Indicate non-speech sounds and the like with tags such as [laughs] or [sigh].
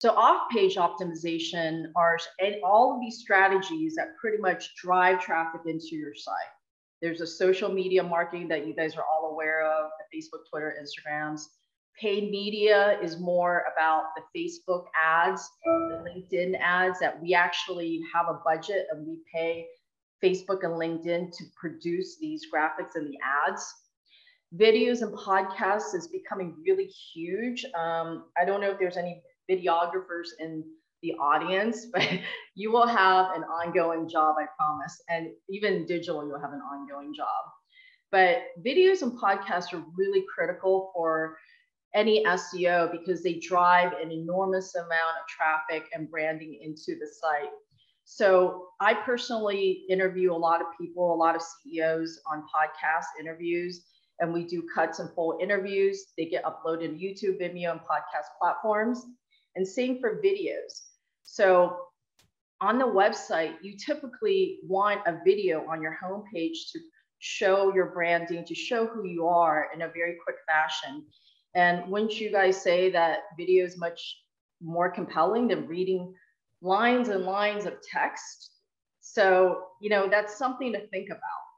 So off-page optimization are all of these strategies that pretty much drive traffic into your site. There's a social media marketing that you guys are all aware of, Facebook, Twitter, Instagrams. Paid media is more about the Facebook ads, the LinkedIn ads that we actually have a budget and we pay Facebook and LinkedIn to produce these graphics and the ads. Videos and podcasts is becoming really huge. Um, I don't know if there's any videographers in the audience, [laughs] but you will have an ongoing job, I promise. And even digital, you'll have an ongoing job. But videos and podcasts are really critical for any SEO because they drive an enormous amount of traffic and branding into the site. So I personally interview a lot of people, a lot of CEOs on podcast interviews, and we do cuts and full interviews. They get uploaded to YouTube, Vimeo, and podcast platforms. And same for videos. So on the website, you typically want a video on your homepage to show your branding, to show who you are in a very quick fashion. And wouldn't you guys say that video is much more compelling than reading lines and lines of text? So, you know, that's something to think about.